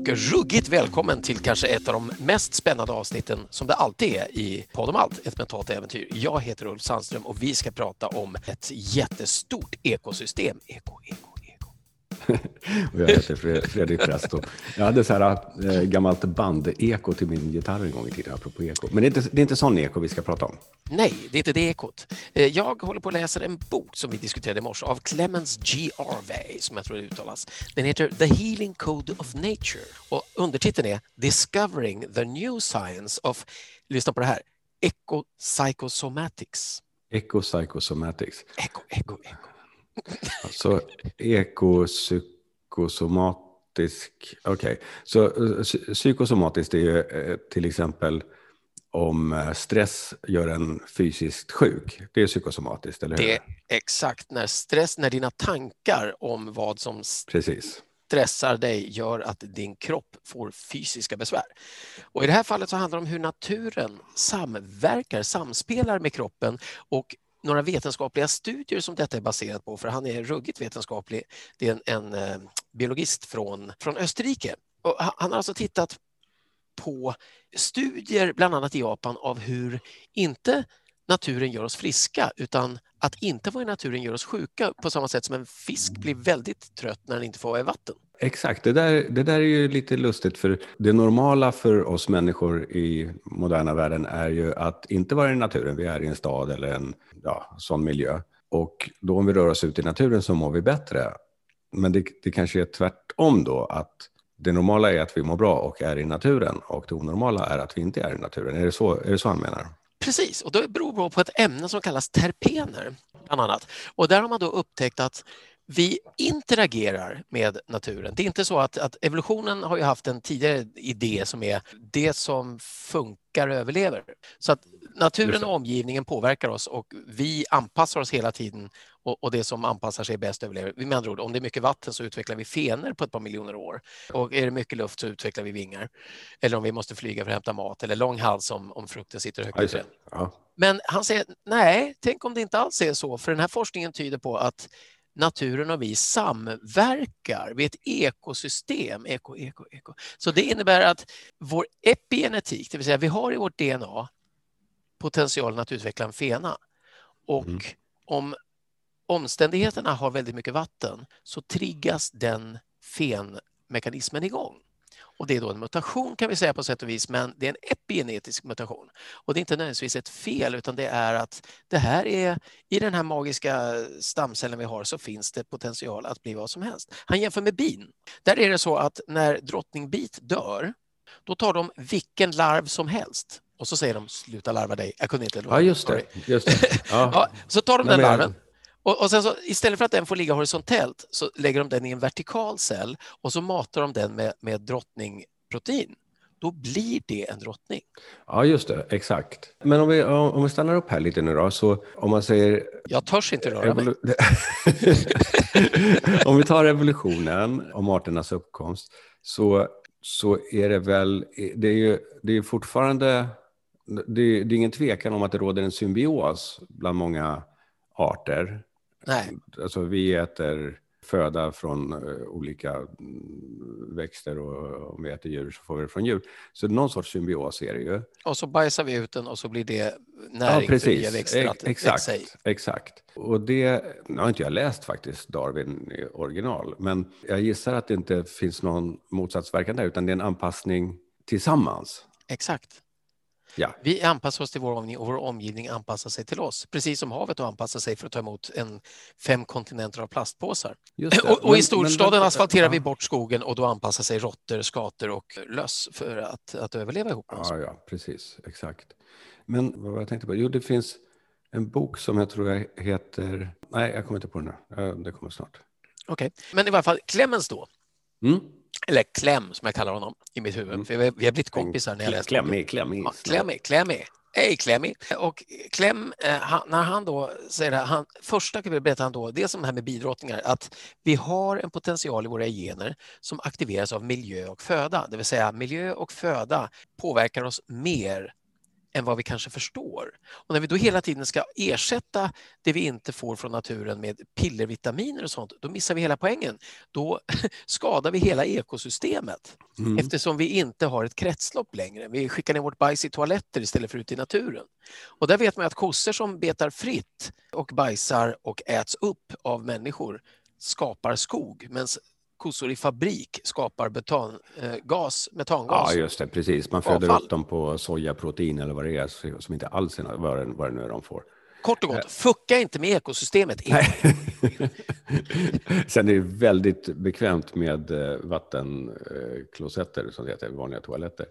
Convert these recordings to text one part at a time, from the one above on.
Och ruggigt välkommen till kanske ett av de mest spännande avsnitten som det alltid är i Podd om allt, ett mentalt äventyr. Jag heter Ulf Sandström och vi ska prata om ett jättestort ekosystem. Eko, och jag heter Fredrik Presto. Jag hade så här äh, gammalt band-eko till min gitarr en gång i tiden, apropå eko. Men det är, inte, det är inte sån eko vi ska prata om. Nej, det är inte det ekot. Eh, jag håller på att läsa en bok som vi diskuterade i morse av Clemens G. Arvey, som jag tror det uttalas. Den heter The Healing Code of Nature och undertiteln är Discovering the New Science of, lyssna på det här, Ecopsychosomatics. Ecopsychosomatics. Eko, eko, eko. Alltså ekopsykosomatisk, okej. Okay. Så psykosomatiskt är ju eh, till exempel om eh, stress gör en fysiskt sjuk. Det är psykosomatiskt, eller hur? Det är exakt, när stress, när dina tankar om vad som Precis. stressar dig gör att din kropp får fysiska besvär. Och I det här fallet så handlar det om hur naturen samverkar, samspelar med kroppen och några vetenskapliga studier som detta är baserat på, för han är ruggigt vetenskaplig. Det är en, en eh, biologist från, från Österrike. Och han har alltså tittat på studier, bland annat i Japan, av hur inte naturen gör oss friska utan att inte vara i naturen gör oss sjuka på samma sätt som en fisk blir väldigt trött när den inte får vara i vatten. Exakt, det där, det där är ju lite lustigt för det normala för oss människor i moderna världen är ju att inte vara i naturen. Vi är i en stad eller en ja, sån miljö och då om vi rör oss ut i naturen så mår vi bättre. Men det, det kanske är tvärtom då att det normala är att vi mår bra och är i naturen och det onormala är att vi inte är i naturen. Är det så, är det så han menar? Precis, och det beror på ett ämne som kallas terpener, bland annat. Och där har man då upptäckt att vi interagerar med naturen. Det är inte så att, att, evolutionen har ju haft en tidigare idé som är det som funkar överlever. Så att naturen och omgivningen påverkar oss och vi anpassar oss hela tiden och, och det som anpassar sig bäst överlever. Med andra ord, om det är mycket vatten så utvecklar vi fenor på ett par miljoner år och är det mycket luft så utvecklar vi vingar. Eller om vi måste flyga för att hämta mat eller lång hals om, om frukten sitter högt i träd. Men han säger nej, tänk om det inte alls är så, för den här forskningen tyder på att naturen och vi samverkar. Vi är ett ekosystem. Eko, eko, eko. Så det innebär att vår epigenetik, det vill säga vi har i vårt DNA potentialen att utveckla en fena. Och mm. om omständigheterna har väldigt mycket vatten så triggas den fenmekanismen igång. Och det är då en mutation kan vi säga på sätt och vis, men det är en epigenetisk mutation. Och det är inte nödvändigtvis ett fel, utan det är att det här är, i den här magiska stamcellen vi har så finns det potential att bli vad som helst. Han jämför med bin. Där är det så att när drottningbit dör, då tar de vilken larv som helst och så säger de sluta larva dig. Jag kunde inte. Ja, just det. Just det. Ja. ja, så tar de den larven och, och sen så, istället för att den får ligga horisontellt så lägger de den i en vertikal cell och så matar de den med, med drottningprotein. Då blir det en drottning. Ja, just det. Exakt. Men om vi, om vi stannar upp här lite nu då, så om man säger... Jag törs inte röra mig. om vi tar evolutionen om arternas uppkomst så, så är det väl, det är ju det är fortfarande, det, det är ingen tvekan om att det råder en symbios bland många arter. Nej. Alltså vi äter föda från uh, olika mm, växter och om vi äter djur så får vi det från djur. Så någon sorts symbios är det ju. Och så bajsar vi ut den och så blir det näring ja, precis. för nya växter att exakt, i. Exakt. Och det nu har inte jag läst faktiskt Darwin i original, men jag gissar att det inte finns någon motsatsverkan där, utan det är en anpassning tillsammans. Exakt. Ja. Vi anpassar oss till vår omgivning och vår omgivning anpassar sig till oss. Precis som havet anpassar sig för att ta emot en fem kontinenter av plastpåsar. Och, och, i storstaden men, men, asfalterar ja. vi bort skogen och då anpassar sig råttor, skator och löss för att, att överleva ihop med oss. Ja, ja, precis. Exakt. Men vad jag tänkte på? Jo, det finns en bok som jag tror heter... Nej, jag kommer inte på den nu. Det kommer snart. Okej, okay. men i varje fall Clemens då. Mm eller Clem som jag kallar honom i mitt huvud. Mm. För vi har blivit kompisar när jag läste Klämmig, klämmig. Ja, klämmig, klämmig. Hej Klemmy! Och Clem, eh, han, när han då säger det, han, första berättar han då, det är som det här med bidrottningar, att vi har en potential i våra gener som aktiveras av miljö och föda. Det vill säga miljö och föda påverkar oss mer än vad vi kanske förstår. Och när vi då hela tiden ska ersätta det vi inte får från naturen med pillervitaminer och sånt, då missar vi hela poängen. Då skadar vi hela ekosystemet mm. eftersom vi inte har ett kretslopp längre. Vi skickar ner vårt bajs i toaletter istället för ut i naturen. Och där vet man att kossor som betar fritt och bajsar och äts upp av människor skapar skog, medan kossor i fabrik skapar betangas, eh, metangas. Ja, just det, precis. Man föder avfall. upp dem på sojaprotein eller vad det är, som inte alls är vad det, vad det nu är de får. Kort och gott, eh. fucka inte med ekosystemet. Sen är det väldigt bekvämt med eh, vattenklosetter, som det heter, vanliga toaletter.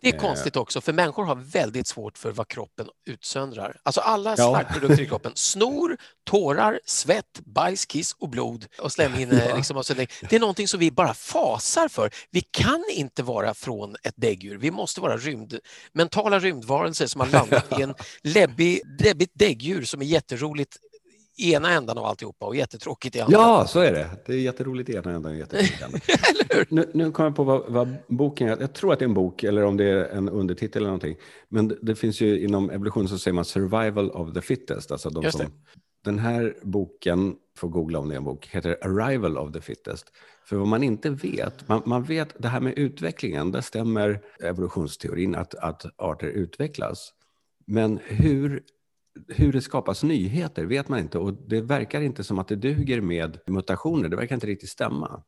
Det är konstigt också, för människor har väldigt svårt för vad kroppen utsöndrar. Alltså alla smärtprodukter ja. i kroppen. Snor, tårar, svett, bajs, kiss och blod och slemhinnor. Ja. Liksom, det är någonting som vi bara fasar för. Vi kan inte vara från ett däggdjur. Vi måste vara rymd, mentala rymdvarelser som har landat i en läbbig, läbbigt däggdjur som är jätteroligt ena ändan av alltihopa och jättetråkigt i andra. Ja, så är det. Det är jätteroligt i ena ändan och jättetråkigt i andra. nu, nu kommer jag på vad, vad, boken är. Jag tror att det är en bok eller om det är en undertitel eller någonting. Men det, det finns ju inom evolution så säger man survival of the fittest. Alltså de som, den här boken, får googla om det är en bok, heter Arrival of the fittest. För vad man inte vet, man, man vet det här med utvecklingen, där stämmer evolutionsteorin att, att arter utvecklas. Men hur hur det skapas nyheter vet man inte och det verkar inte som att det duger med mutationer. Det verkar inte riktigt stämma.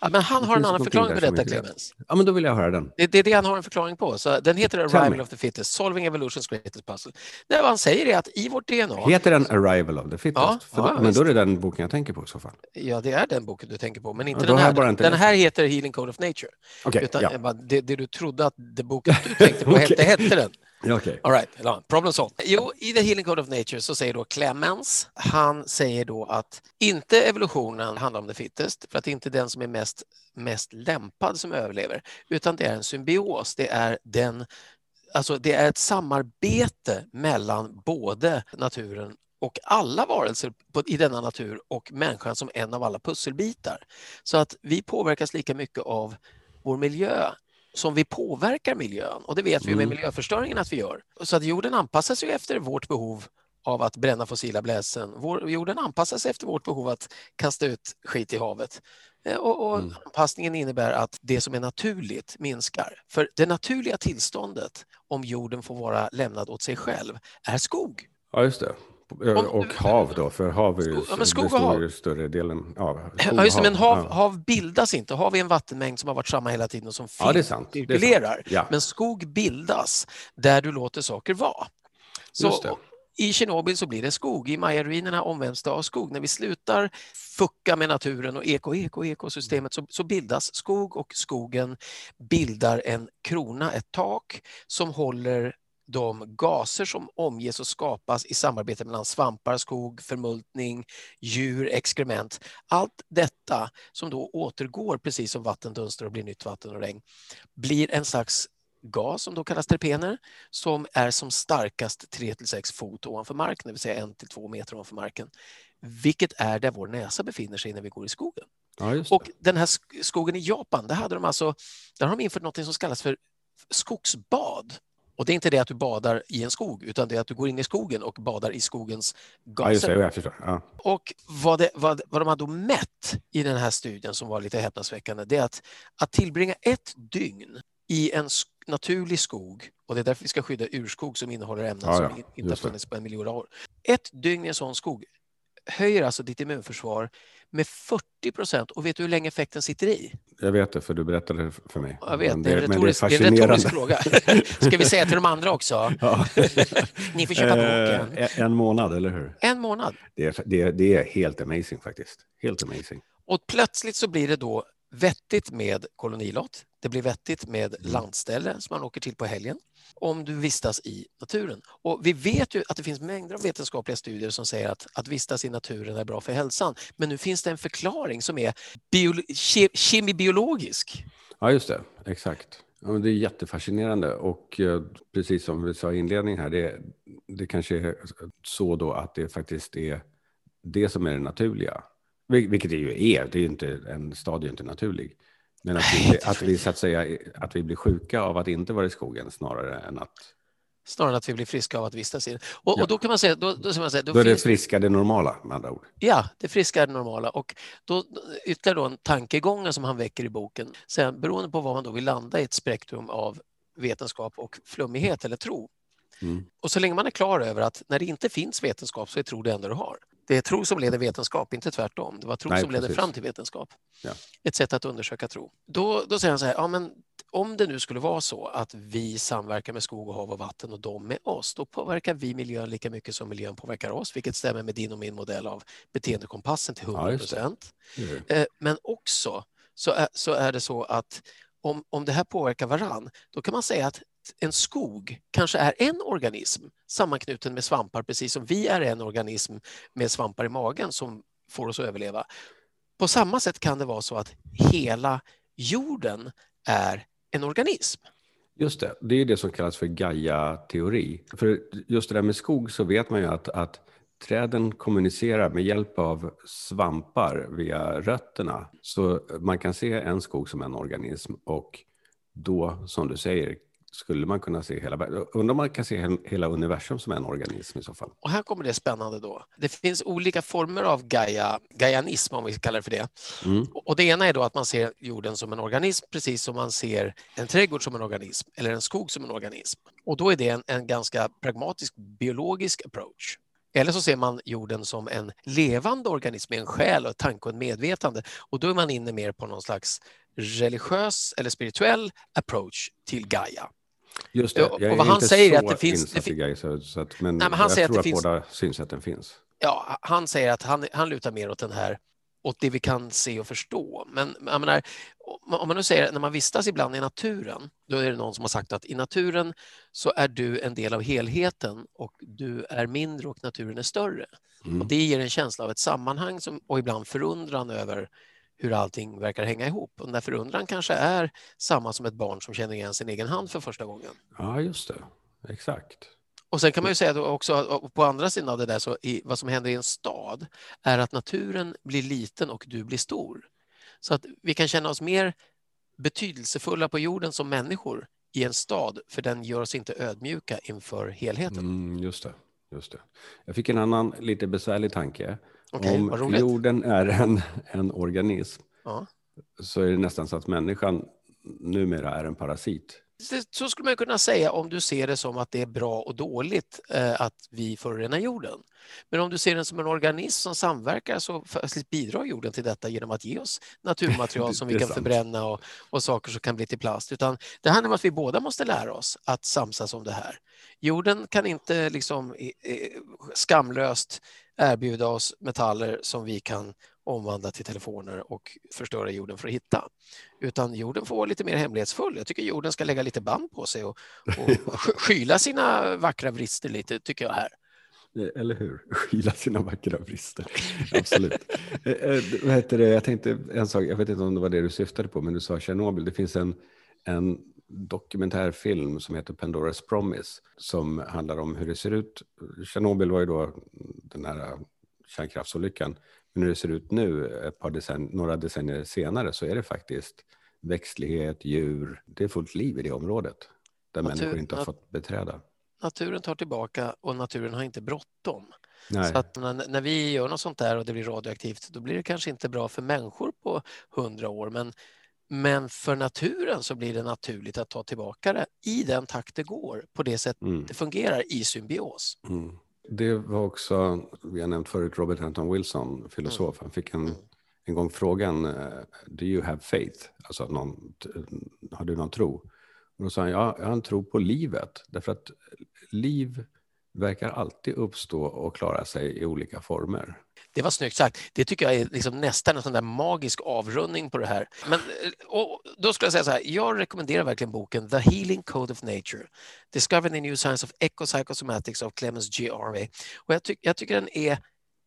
Ja, men han har en annan förklaring på detta, Clemens. Ja, men då vill jag höra den. Det, det, är det han har en förklaring på. Så den heter Arrival of the Fittest, Solving Evolution's Greatest Puzzle. Det vad han säger är att i vårt DNA... Heter den Arrival of the Fittest? Ja, ja, då, men då är det den boken jag tänker på i så fall. Ja, det är den boken du tänker på, men inte ja, den här. Inte den här heter Healing Code of Nature. Okay, Utan, ja. det, det, du trodde att det boken du tänkte på okay. hette, hette den. Okay. All right, problem solved. Jo, i The Healing Code of Nature så säger då Clemens, han säger då att inte evolutionen handlar om the fittest, för att det är inte den som är mest, mest lämpad som överlever, utan det är en symbios. Det är den Alltså det är ett samarbete mellan både naturen och alla varelser i denna natur och människan som en av alla pusselbitar. Så att vi påverkas lika mycket av vår miljö som vi påverkar miljön och det vet vi med mm. miljöförstöringen att vi gör. Så att jorden anpassar sig efter vårt behov av att bränna fossila bränslen. Vår, jorden anpassar sig efter vårt behov att kasta ut skit i havet. Eh, och, och mm. Anpassningen innebär att det som är naturligt minskar. För det naturliga tillståndet, om jorden får vara lämnad åt sig själv, är skog. Ja, just det. Och hav då, för hav är ju ja, skog och hav. större delen. Ja, ja, just det, men hav, ja. hav bildas inte. Hav är en vattenmängd som har varit samma hela tiden och som ja, det är sant. cirkulerar. Ja. Men skog bildas där du låter saker vara. Så, I Tjernobyl så blir det skog. I Mayaruinerna omvänds det av skog. När vi slutar fucka med naturen och eko, eko, ekosystemet så, så bildas skog och skogen bildar en krona, ett tak som håller de gaser som omges och skapas i samarbete mellan svampar, skog, förmultning, djur, exkrement. Allt detta som då återgår, precis som vatten dunstar och blir nytt vatten och regn, blir en slags gas som då kallas terpener som är som starkast 3 6 fot ovanför marken, det vill säga 1 2 meter ovanför marken. Vilket är där vår näsa befinner sig när vi går i skogen. Ja, och den här skogen i Japan, där hade de alltså, där har de infört något som kallas för skogsbad. Och det är inte det att du badar i en skog, utan det är att du går in i skogen och badar i skogens gaser. Ja, det, ja. Och vad, det, vad, vad de hade mätt i den här studien som var lite häpnadsväckande, det är att, att tillbringa ett dygn i en naturlig skog, och det är därför vi ska skydda urskog som innehåller ämnen ja, som inte har funnits på en miljon år. Ett dygn i en sån skog höjer alltså ditt immunförsvar med 40 procent. Och vet du hur länge effekten sitter i? Jag vet det, för du berättade för mig. Jag vet, det, är en retorisk, det är en retorisk fråga. Ska vi säga till de andra också? Ja. Ni får köpa eh, boken. En månad, eller hur? En månad. Det är, det, är, det är helt amazing faktiskt. Helt amazing. Och plötsligt så blir det då vettigt med kolonilott. Det blir vettigt med mm. landställe som man åker till på helgen om du vistas i naturen. Och vi vet ju att det finns mängder av vetenskapliga studier som säger att att vistas i naturen är bra för hälsan. Men nu finns det en förklaring som är bio, ke, kemibiologisk. Ja, just det. Exakt. Ja, det är jättefascinerande och eh, precis som vi sa i inledningen här, det, det kanske är så då att det faktiskt är det som är det naturliga. Vilket det ju är, det är inte, en stad är ju inte naturlig. Men att vi, att vi, så att säga, att vi blir sjuka av att inte vara i skogen snarare än att snarare än att vi blir friska av att vistas i den. Och, ja. och då kan man säga... Då, då, man säga, då, då är det friska det normala med andra ord? Ja, det friska är det normala. Och då, ytterligare då en tankegång som han väcker i boken, sen, beroende på vad man då vill landa i ett spektrum av vetenskap och flummighet eller tro. Mm. Och så länge man är klar över att när det inte finns vetenskap så är tro det enda du har. Det är tro som leder vetenskap, inte tvärtom. Det var tro Nej, som leder fram till vetenskap. Ja. Ett sätt att undersöka tro. Då, då säger han så här, ja, men om det nu skulle vara så att vi samverkar med skog och hav och vatten och de med oss, då påverkar vi miljön lika mycket som miljön påverkar oss, vilket stämmer med din och min modell av beteendekompassen till 100 procent. Ja, mm. Men också så är, så är det så att om, om det här påverkar varann, då kan man säga att en skog kanske är en organism sammanknuten med svampar, precis som vi är en organism med svampar i magen som får oss att överleva. På samma sätt kan det vara så att hela jorden är en organism. Just det, det är det som kallas för Gaia-teori. För just det där med skog så vet man ju att, att träden kommunicerar med hjälp av svampar via rötterna. Så man kan se en skog som en organism och då, som du säger, skulle man kunna se hela Undrar om man kan se hela universum som en organism i så fall. Och här kommer det spännande då. Det finns olika former av Gaia, Gaianism om vi kallar det för det. Mm. Och det ena är då att man ser jorden som en organism precis som man ser en trädgård som en organism eller en skog som en organism. Och då är det en, en ganska pragmatisk biologisk approach. Eller så ser man jorden som en levande organism med en själ och tanke och en medvetande. Och då är man inne mer på någon slags religiös eller spirituell approach till Gaia. Just det, jag är vad han inte säger så att det finns, det fin så, så att, men, nej, men han jag säger tror att, att finns, båda synsätten finns. Ja, han säger att han, han lutar mer åt den här åt det vi kan se och förstå. Men menar, om man nu säger när man vistas ibland i naturen, då är det någon som har sagt att i naturen så är du en del av helheten och du är mindre och naturen är större. Mm. Och det ger en känsla av ett sammanhang som, och ibland förundran över hur allting verkar hänga ihop. Och den där förundran kanske är samma som ett barn som känner igen sin egen hand för första gången. Ja, just det. Exakt. Och sen kan man ju säga också på andra sidan av det där, så i, vad som händer i en stad är att naturen blir liten och du blir stor. Så att vi kan känna oss mer betydelsefulla på jorden som människor i en stad, för den gör oss inte ödmjuka inför helheten. Mm, just, det, just det. Jag fick en annan lite besvärlig tanke. Okay, Om jorden är en, en organism ja. så är det nästan så att människan numera är en parasit. Så skulle man kunna säga om du ser det som att det är bra och dåligt eh, att vi förorenar jorden. Men om du ser den som en organism som samverkar så bidrar jorden till detta genom att ge oss naturmaterial som vi kan sant. förbränna och, och, saker som kan bli till plast. Utan det handlar om att vi båda måste lära oss att samsas om det här. Jorden kan inte liksom skamlöst erbjuda oss metaller som vi kan omvandla till telefoner och förstöra jorden för att hitta. Utan jorden får vara lite mer hemlighetsfull. Jag tycker jorden ska lägga lite band på sig och, och skyla sina vackra brister lite, tycker jag här. Eller hur? Skyla sina vackra brister. Absolut. Eh, eh, vad heter det? Jag tänkte en sak, jag vet inte om det var det du syftade på, men du sa Tjernobyl. Det finns en, en dokumentärfilm som heter Pandoras Promise som handlar om hur det ser ut. Tjernobyl var ju då den här kärnkraftsolyckan. Men hur det ser ut nu, ett par decennier, några decennier senare, så är det faktiskt växtlighet, djur. Det är fullt liv i det området där Natur, människor inte har fått beträda. Naturen tar tillbaka och naturen har inte bråttom. Så att när, när, vi gör något sånt där och det blir radioaktivt, då blir det kanske inte bra för människor på hundra år, men men för naturen så blir det naturligt att ta tillbaka det i den takt det går, på det sätt mm. det fungerar i symbios. Mm. Det var också, vi har nämnt förut, Robert Anton Wilson, filosof. Mm. Han fick en, mm. en gång frågan, eh, do you have faith? Alltså, någon, har du någon tro? Och då sa han, ja, jag har en tro på livet. Därför att liv verkar alltid uppstå och klara sig i olika former. Det var snyggt sagt. Det tycker jag är liksom nästan en sån där magisk avrundning på det här. Men eh, då skulle jag säga så här, jag rekommenderar verkligen boken The Healing Code of Nature, Discovering the New Science of Ecopsychosomatics av Clemens G. Harvey. Och jag, ty jag tycker den är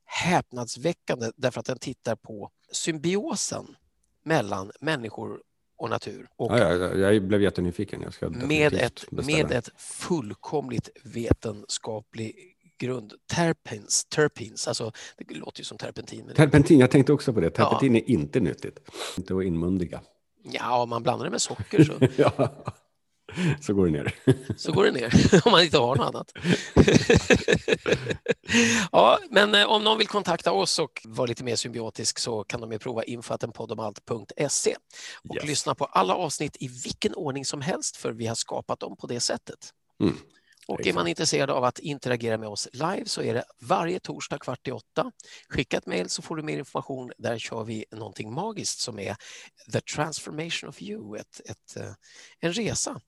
häpnadsväckande därför att den tittar på symbiosen mellan människor och natur. Och ja, ja, jag blev jättenyfiken. Jag ska med, ett, med ett fullkomligt vetenskaplig grund. Terpens, terpins, alltså det låter ju som terpentin. Terpentin, jag tänkte också på det. Terpentin ja. är inte nyttigt. Inte att inmundiga. Ja, om man blandar det med socker så. ja. så går det ner. Så går det ner om man inte har något annat. ja, men eh, om någon vill kontakta oss och vara lite mer symbiotisk så kan de ju prova infoatenpoddomalt.se och yes. lyssna på alla avsnitt i vilken ordning som helst för vi har skapat dem på det sättet. Mm. Och är man intresserad av att interagera med oss live så är det varje torsdag kvart i åtta. Skicka ett mejl så får du mer information. Där kör vi någonting magiskt som är The Transformation of You, ett, ett, eh, en resa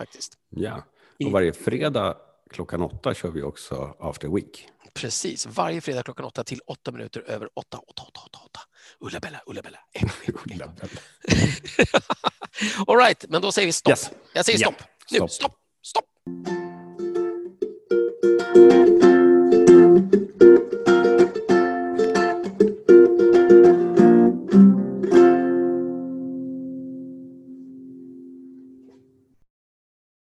faktiskt. Ja, och varje fredag klockan åtta kör vi också After Week. Precis, varje fredag klockan åtta till åtta minuter över åtta. åtta, åtta, åtta, åtta. Ulla-Bella, Ulla-Bella. All right, men då säger vi stopp. Yes. Jag säger stopp. Yeah. Nu, stopp, stopp. You.